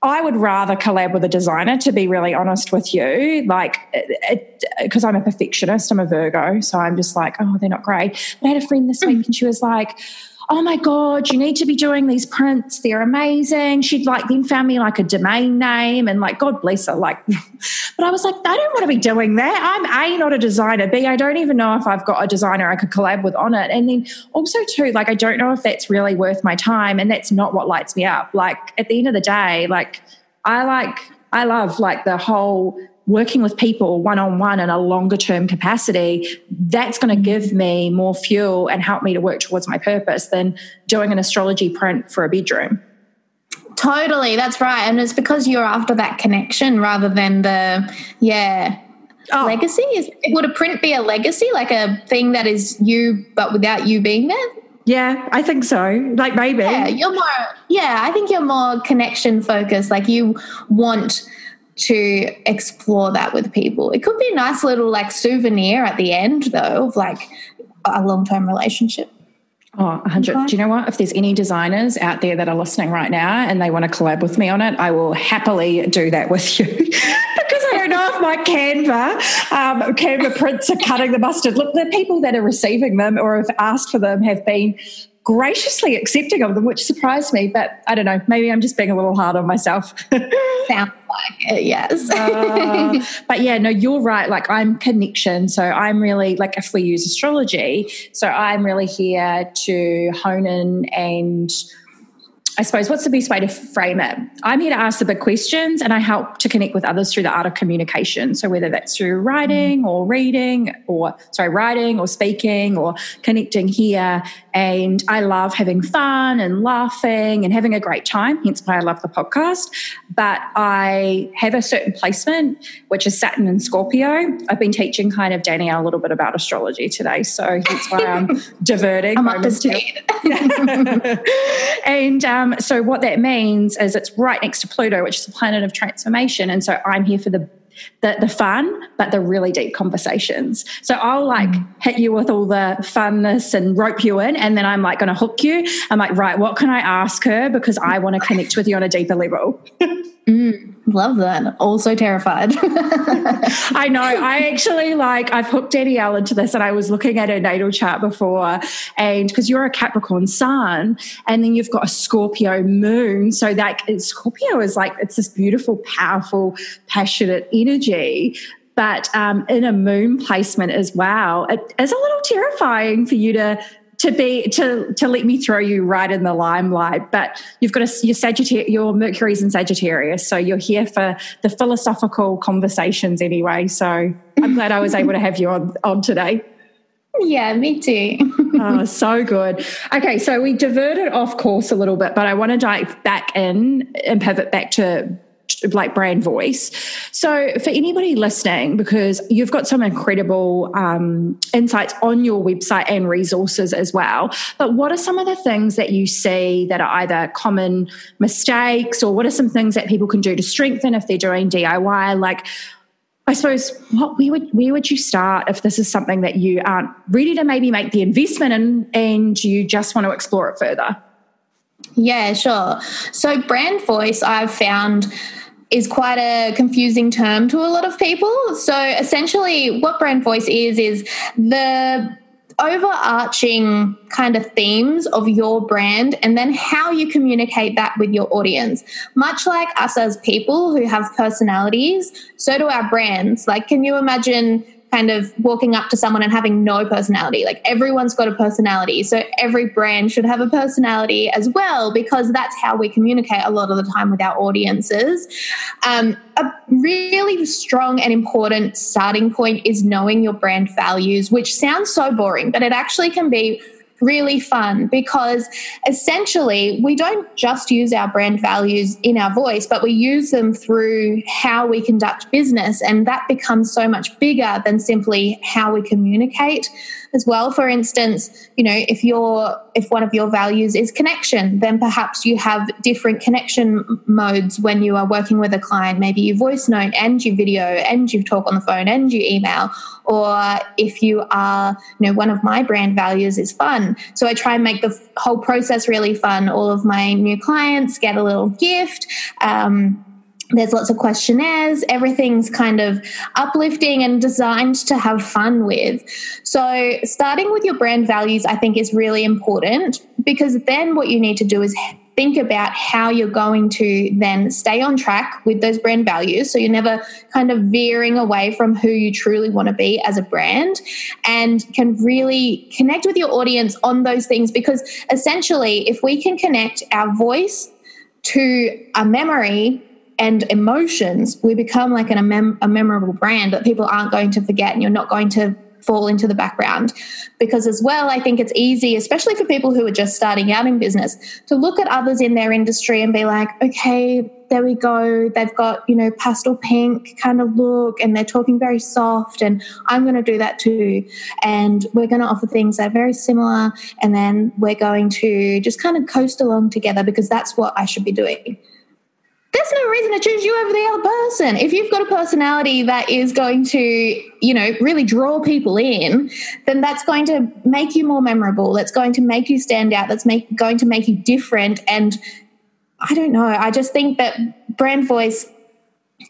Speaker 2: I would rather collab with a designer, to be really honest with you. Like, because I'm a perfectionist, I'm a Virgo, so I'm just like, oh, they're not great. But I had a friend this week, mm. and she was like, oh my God, you need to be doing these prints. They're amazing. She'd like then found me like a domain name and like, God bless her. Like, but I was like, I don't want to be doing that. I'm A, not a designer. B, I don't even know if I've got a designer I could collab with on it. And then also, too, like, I don't know if that's really worth my time. And that's not what lights me up. Like, at the end of the day, like, I like, I love like the whole working with people one on one in a longer term capacity, that's going to give me more fuel and help me to work towards my purpose than doing an astrology print for a bedroom.
Speaker 1: Totally, that's right. And it's because you're after that connection rather than the, yeah, oh. legacy. Is, would a print be a legacy, like a thing that is you, but without you being there?
Speaker 2: Yeah, I think so. Like maybe.
Speaker 1: Yeah, you're more, yeah, I think you're more connection focused. Like you want, to explore that with people. It could be a nice little like souvenir at the end though of like a long-term relationship.
Speaker 2: Oh, 100. Okay. Do you know what? If there's any designers out there that are listening right now and they want to collab with me on it, I will happily do that with you. because I don't know if my Canva, um, Canva prints are cutting the mustard. Look, the people that are receiving them or have asked for them have been graciously accepting of them, which surprised me. But I don't know, maybe I'm just being a little hard on myself.
Speaker 1: Sounds like it, yes.
Speaker 2: uh, but yeah, no, you're right. Like I'm connection. So I'm really, like if we use astrology, so I'm really here to hone in and I suppose what's the best way to frame it? I'm here to ask the big questions and I help to connect with others through the art of communication. So whether that's through writing or reading or sorry, writing or speaking or connecting here. And I love having fun and laughing and having a great time, hence why I love the podcast. But I have a certain placement, which is Saturn and Scorpio. I've been teaching kind of Danielle a little bit about astrology today. So that's why I'm diverting.
Speaker 1: I'm up to speed.
Speaker 2: and um, um, so what that means is it's right next to Pluto, which is a planet of transformation. And so I'm here for the the, the fun, but the really deep conversations. So I'll like mm. hit you with all the funness and rope you in, and then I'm like going to hook you. I'm like, right, what can I ask her because I want to connect with you on a deeper level.
Speaker 1: mm. Love that. Also terrified.
Speaker 2: I know. I actually like, I've hooked Danielle into this and I was looking at her natal chart before. And because you're a Capricorn sun and then you've got a Scorpio moon. So that Scorpio is like, it's this beautiful, powerful, passionate energy but um, in a moon placement as well, it is a little terrifying for you to to be to to let me throw you right in the limelight. But you've got a, your Sagittarius, your Mercury's in Sagittarius, so you're here for the philosophical conversations anyway. So I'm glad I was able to have you on on today.
Speaker 1: Yeah, me too.
Speaker 2: oh, so good. Okay, so we diverted off course a little bit, but I want to dive back in and pivot back to like brand voice. So for anybody listening, because you've got some incredible um, insights on your website and resources as well, but what are some of the things that you see that are either common mistakes or what are some things that people can do to strengthen if they're doing DIY? Like, I suppose what where would where would you start if this is something that you aren't ready to maybe make the investment in and you just want to explore it further?
Speaker 1: Yeah, sure. So brand voice I've found is quite a confusing term to a lot of people. So essentially what brand voice is is the overarching kind of themes of your brand and then how you communicate that with your audience. Much like us as people who have personalities, so do our brands. Like, can you imagine kind of walking up to someone and having no personality. Like everyone's got a personality. So every brand should have a personality as well, because that's how we communicate a lot of the time with our audiences. Um, a really strong and important starting point is knowing your brand values, which sounds so boring, but it actually can be really fun because essentially we don't just use our brand values in our voice, but we use them through how we conduct business. And that becomes so much bigger than simply how we communicate as well. For instance, you know, if your if one of your values is connection, then perhaps you have different connection modes when you are working with a client. Maybe you voice note and you video and you talk on the phone and you email. Or if you are, you know, one of my brand values is fun. So I try and make the whole process really fun. All of my new clients get a little gift. Um, there's lots of questionnaires. Everything's kind of uplifting and designed to have fun with. So starting with your brand values i think is really important because then what you need to do is think about how you're going to then stay on track with those brand values. So you're never kind of veering away from who you truly want to be as a brand and can really connect with your audience on those things because essentially if we can connect our voice to a memory and emotions, we become like an, a, mem- a memorable brand that people aren't going to forget and you're not going to fall into the background. Because, as well, I think it's easy, especially for people who are just starting out in business, to look at others in their industry and be like, okay, there we go. They've got, you know, pastel pink kind of look and they're talking very soft, and I'm going to do that too. And we're going to offer things that are very similar, and then we're going to just kind of coast along together because that's what I should be doing there's no reason to choose you over the other person. If you've got a personality that is going to, you know, really draw people in, then that's going to make you more memorable. That's going to make you stand out. That's make, going to make you different. And I don't know. I just think that brand voice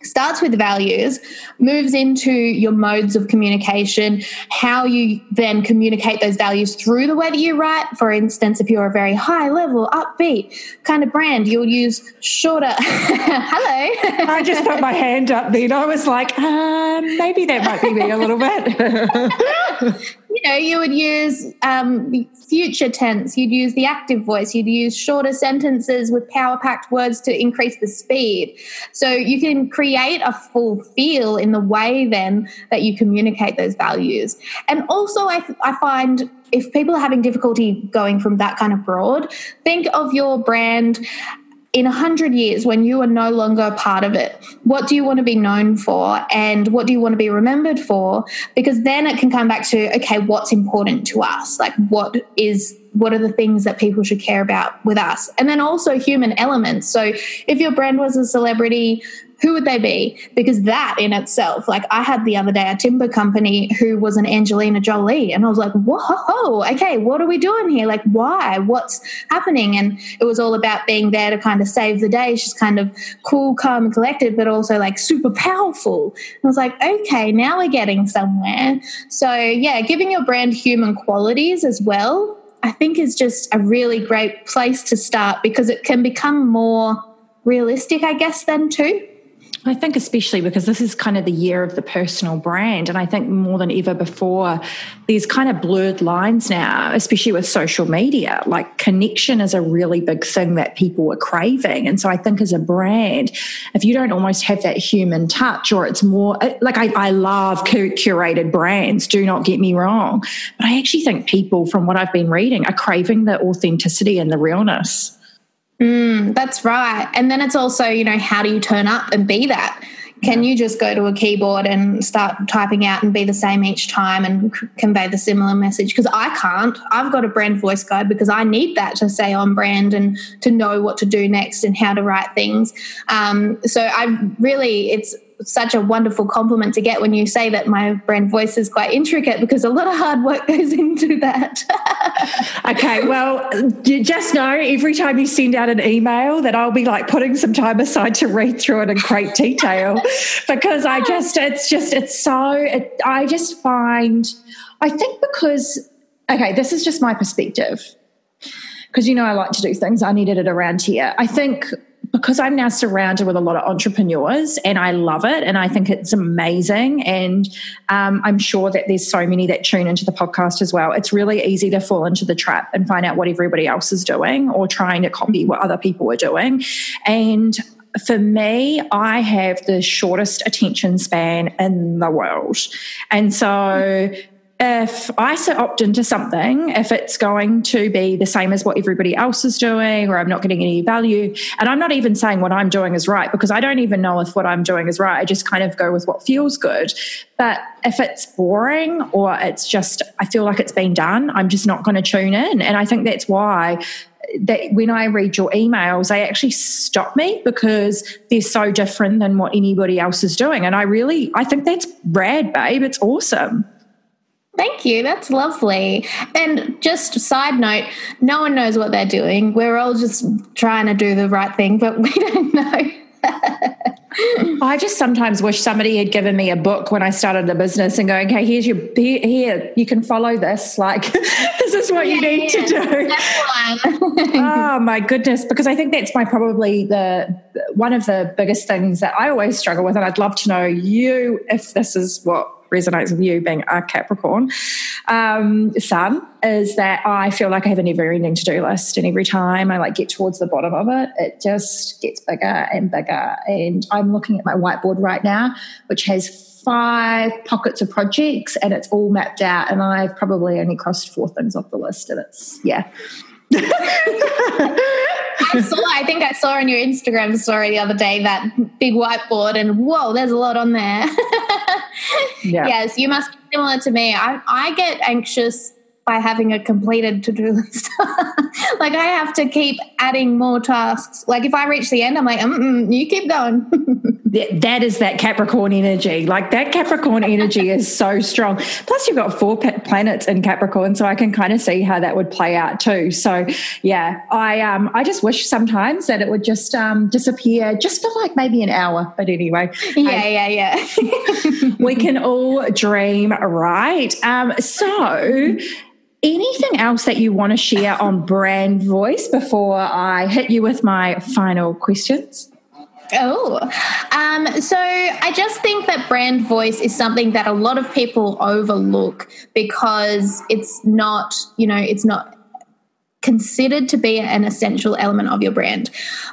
Speaker 1: starts with values, moves into your modes of communication, how you then communicate those values through the way that you write. For instance, if you're a very high level, upbeat kind of brand, you'll use shorter. Hello.
Speaker 2: I just put my hand up then. I was like, uh, maybe that might be me a little bit.
Speaker 1: you know, you would use um, future tense, you'd use the active voice, you'd use shorter sentences with power packed words to increase the speed. So you can create a full feel in the way then that you communicate those values. And also, I, I find if people are having difficulty going from that kind of broad, think of your brand in a hundred years when you are no longer a part of it what do you want to be known for and what do you want to be remembered for? Because then it can come back to okay what's important to us? Like what is what are the things that people should care about with us? And then also human elements. So if your brand was a celebrity who would they be? Because that in itself, like I had the other day a timber company who was an Angelina Jolie, and I was like, whoa, okay, what are we doing here? Like, why? What's happening? And it was all about being there to kind of save the day. She's kind of cool, calm, and collected, but also like super powerful. And I was like, okay, now we're getting somewhere. So, yeah, giving your brand human qualities as well, I think is just a really great place to start because it can become more realistic, I guess, then too.
Speaker 2: I think, especially because this is kind of the year of the personal brand. And I think more than ever before, these kind of blurred lines now, especially with social media. Like connection is a really big thing that people are craving. And so I think as a brand, if you don't almost have that human touch, or it's more uh, like I, I love curated brands, do not get me wrong. But I actually think people, from what I've been reading, are craving the authenticity and the realness.
Speaker 1: Mm, that's right. And then it's also, you know, how do you turn up and be that? Can you just go to a keyboard and start typing out and be the same each time and c- convey the similar message? Because I can't. I've got a brand voice guide because I need that to stay on brand and to know what to do next and how to write things. Um, so I really, it's such a wonderful compliment to get when you say that my brand voice is quite intricate because a lot of hard work goes into that.
Speaker 2: okay, well, you just know every time you send out an email that I'll be like putting some time aside to read through it in great detail because I just, it's just, it's so, it, I just find, I think because, okay, this is just my perspective because you know I like to do things. I needed it around here. I think because I'm now surrounded with a lot of entrepreneurs and I love it and I think it's amazing. And um, I'm sure that there's so many that tune into the podcast as well. It's really easy to fall into the trap and find out what everybody else is doing or trying to copy what other people are doing. And for me, I have the shortest attention span in the world. And so if I opt into something, if it's going to be the same as what everybody else is doing, or I'm not getting any value, and I'm not even saying what I'm doing is right because I don't even know if what I'm doing is right. I just kind of go with what feels good. But if it's boring or it's just, I feel like it's been done, I'm just not going to tune in. And I think that's why that when I read your emails, they actually stop me because they're so different than what anybody else is doing. And I really, I think that's rad, babe. It's awesome.
Speaker 1: Thank you. That's lovely. And just side note, no one knows what they're doing. We're all just trying to do the right thing, but we don't know.
Speaker 2: I just sometimes wish somebody had given me a book when I started a business and going, "Okay, here's your here, here you can follow this. Like, this is what yeah, you need yeah. to do." oh my goodness! Because I think that's my probably the one of the biggest things that I always struggle with, and I'd love to know you if this is what resonates with you being a Capricorn um, sun is that I feel like I have a never ending to do list. And every time I like get towards the bottom of it, it just gets bigger and bigger. And I'm looking at my whiteboard right now, which has five pockets of projects and it's all mapped out. And I've probably only crossed four things off the list. And it's, yeah.
Speaker 1: I saw, I think I saw on your Instagram story the other day that big whiteboard, and whoa, there's a lot on there. yeah. Yes, you must be similar to me. I, I get anxious by having a completed to do list. like I have to keep adding more tasks. Like if I reach the end, I'm like, you keep going.
Speaker 2: that is that Capricorn energy. Like that Capricorn energy is so strong. Plus, you've got four planets in Capricorn, so I can kind of see how that would play out too. So, yeah, I um, I just wish sometimes that it would just um, disappear, just for like maybe an hour. But anyway,
Speaker 1: yeah, yeah,
Speaker 2: yeah. we can all dream, right? Um, so Anything else that you want to share on brand voice before I hit you with my final questions?
Speaker 1: Oh, um, so I just think that brand voice is something that a lot of people overlook because it's not, you know, it's not considered to be an essential element of your brand.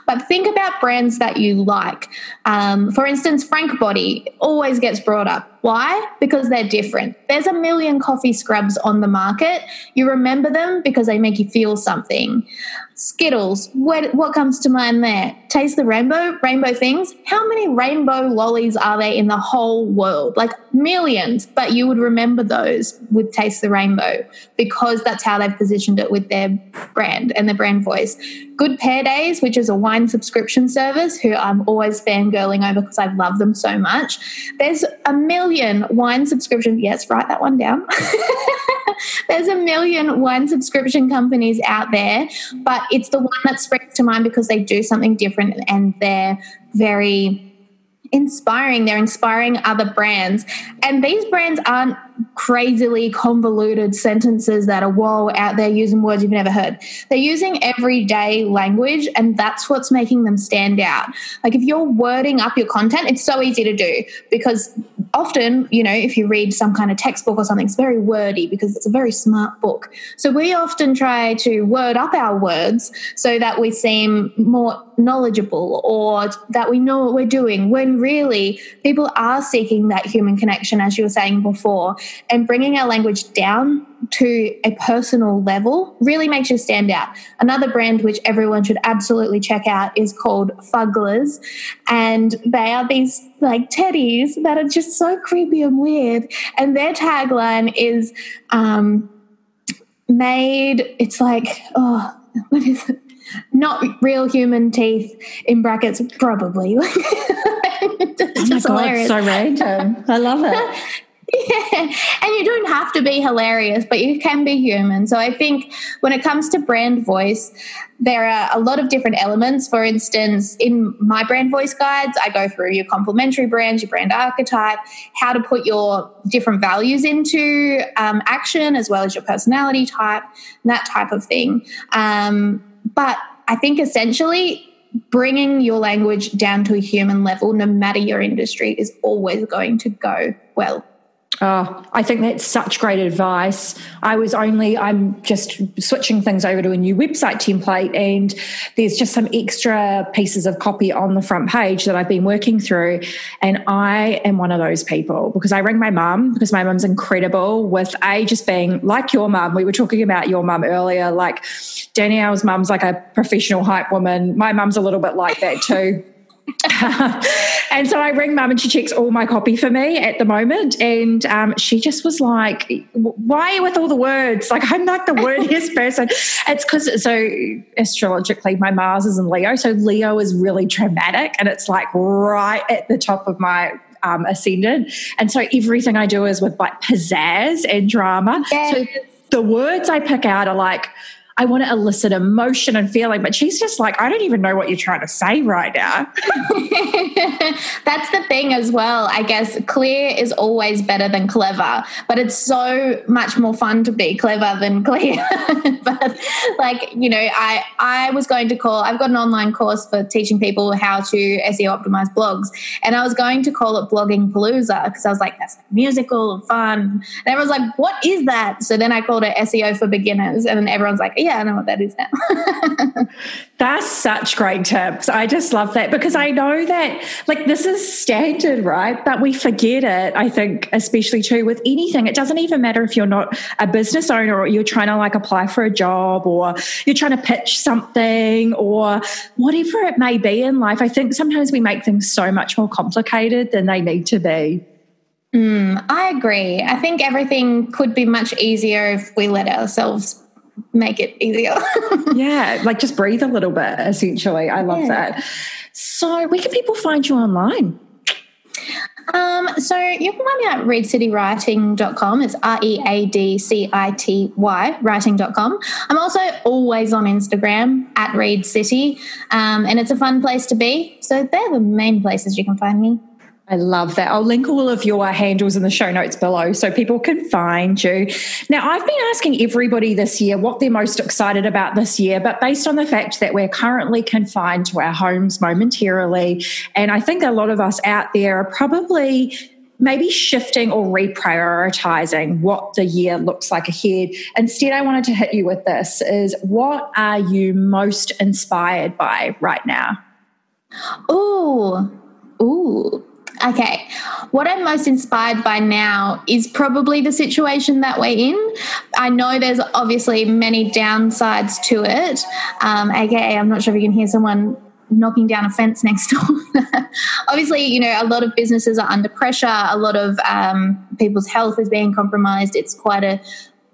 Speaker 1: But think about brands that you like. Um, for instance, Frank Body always gets brought up. Why? Because they're different. There's a million coffee scrubs on the market. You remember them because they make you feel something. Skittles, what, what comes to mind there? Taste the rainbow, rainbow things. How many rainbow lollies are there in the whole world? Like millions, but you would remember those with Taste the Rainbow because that's how they've positioned it with their brand and their brand voice. Good Pair Days, which is a wine subscription service, who I'm always fangirling over because I love them so much. There's a million wine subscription. Yes, write that one down. There's a million wine subscription companies out there, but it's the one that springs to mind because they do something different and they're very inspiring. They're inspiring other brands. And these brands aren't crazily convoluted sentences that are whoa out there using words you've never heard. They're using everyday language, and that's what's making them stand out. Like if you're wording up your content, it's so easy to do because often, you know, if you read some kind of textbook or something, it's very wordy because it's a very smart book. So we often try to word up our words so that we seem more knowledgeable or that we know what we're doing when really people are seeking that human connection, as you were saying before and bringing our language down to a personal level really makes you stand out. Another brand which everyone should absolutely check out is called Fugglers, and they are these like teddies that are just so creepy and weird. And their tagline is um, made, it's like, oh, what is it? Not real human teeth in brackets, probably.
Speaker 2: oh my God, so random. I love it.
Speaker 1: And you don't have to be hilarious, but you can be human. So I think when it comes to brand voice, there are a lot of different elements. For instance, in my brand voice guides, I go through your complementary brands, your brand archetype, how to put your different values into um, action, as well as your personality type, that type of thing. Um, but I think essentially, bringing your language down to a human level, no matter your industry, is always going to go well.
Speaker 2: Oh, I think that's such great advice. I was only, I'm just switching things over to a new website template, and there's just some extra pieces of copy on the front page that I've been working through. And I am one of those people because I ring my mum because my mum's incredible with A, just being like your mum. We were talking about your mum earlier. Like Danielle's mum's like a professional hype woman. My mum's a little bit like that too. and so I ring mum and she checks all my copy for me at the moment. And um, she just was like, why with all the words? Like, I'm not the wordiest person. It's because, so astrologically, my Mars is in Leo. So Leo is really dramatic and it's like right at the top of my um, ascendant. And so everything I do is with like pizzazz and drama. Yes. So the words I pick out are like, I want to elicit emotion and feeling. But she's just like, I don't even know what you're trying to say right now.
Speaker 1: That's the thing as well. I guess clear is always better than clever, but it's so much more fun to be clever than clear. but like, you know, I I was going to call I've got an online course for teaching people how to SEO optimize blogs. And I was going to call it blogging palooza because I was like, that's musical and fun. And everyone's like, what is that? So then I called it SEO for beginners. And then everyone's like, yeah, I know what that is now.
Speaker 2: That's such great tips. I just love that because I know that, like, this is standard, right? But we forget it, I think, especially too with anything. It doesn't even matter if you're not a business owner or you're trying to like apply for a job or you're trying to pitch something or whatever it may be in life. I think sometimes we make things so much more complicated than they need to be.
Speaker 1: Mm, I agree. I think everything could be much easier if we let ourselves make it easier.
Speaker 2: yeah, like just breathe a little bit, essentially. I love yeah. that. So, where can people find you online?
Speaker 1: Um, so you can find me at readcitywriting.com. It's R E A D C I T Y writing.com. I'm also always on Instagram at Readcity, um, and it's a fun place to be. So they're the main places you can find me.
Speaker 2: I love that. I'll link all of your uh, handles in the show notes below so people can find you. Now, I've been asking everybody this year what they're most excited about this year, but based on the fact that we're currently confined to our homes momentarily, and I think a lot of us out there are probably maybe shifting or reprioritizing what the year looks like ahead. Instead, I wanted to hit you with this is what are you most inspired by right now?
Speaker 1: Ooh, ooh. Okay. What I'm most inspired by now is probably the situation that we're in. I know there's obviously many downsides to it. Um, AKA, I'm not sure if you can hear someone knocking down a fence next door. obviously, you know, a lot of businesses are under pressure, a lot of um, people's health is being compromised. It's quite a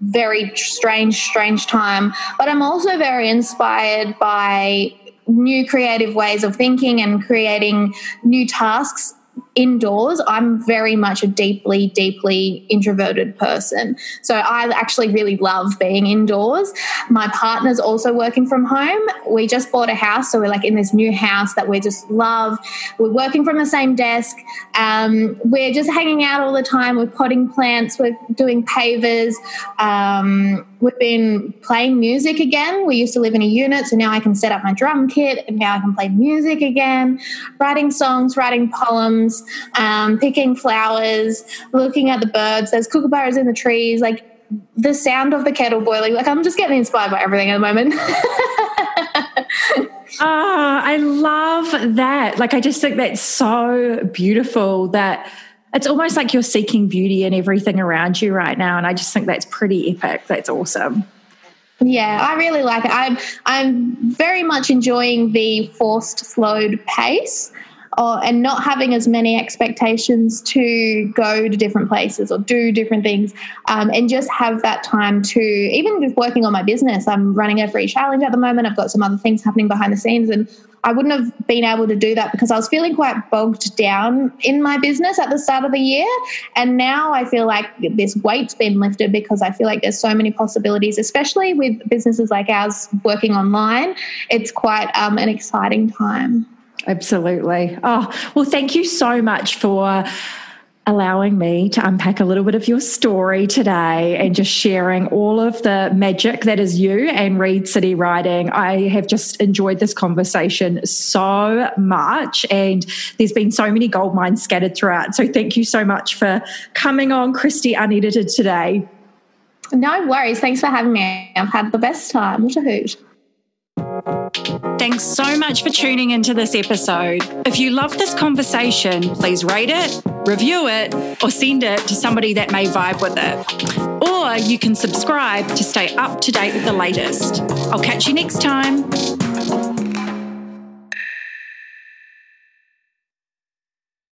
Speaker 1: very strange, strange time. But I'm also very inspired by new creative ways of thinking and creating new tasks indoors, I'm very much a deeply, deeply introverted person. So I actually really love being indoors. My partner's also working from home. We just bought a house, so we're like in this new house that we just love. We're working from the same desk. Um, we're just hanging out all the time. We're potting plants. We're doing pavers. Um, we've been playing music again. We used to live in a unit, so now I can set up my drum kit and now I can play music again, writing songs, writing poems, um, picking flowers, looking at the birds. There's kookaburras in the trees, like the sound of the kettle boiling. Like I'm just getting inspired by everything at the moment.
Speaker 2: Ah, I love that. Like I just think that's so beautiful that it's almost like you're seeking beauty in everything around you right now. And I just think that's pretty epic. That's awesome.
Speaker 1: Yeah, I really like it. I'm I'm very much enjoying the forced slowed pace. Or, and not having as many expectations to go to different places or do different things um, and just have that time to even just working on my business i'm running a free challenge at the moment i've got some other things happening behind the scenes and I wouldn't have been able to do that because I was feeling quite bogged down in my business at the start of the year. And now I feel like this weight's been lifted because I feel like there's so many possibilities, especially with businesses like ours working online. It's quite um, an exciting time.
Speaker 2: Absolutely. Oh, well, thank you so much for allowing me to unpack a little bit of your story today and just sharing all of the magic that is you and Readcity Writing. I have just enjoyed this conversation so much, and there's been so many gold mines scattered throughout. So, thank you so much for coming on, Kristy Unedited, today.
Speaker 1: No worries. Thanks for having me. I've had the best time. What a hoot.
Speaker 2: Thanks so much for tuning into this episode. If you love this conversation, please rate it, review it, or send it to somebody that may vibe with it. Or you can subscribe to stay up to date with the latest. I'll catch you next time.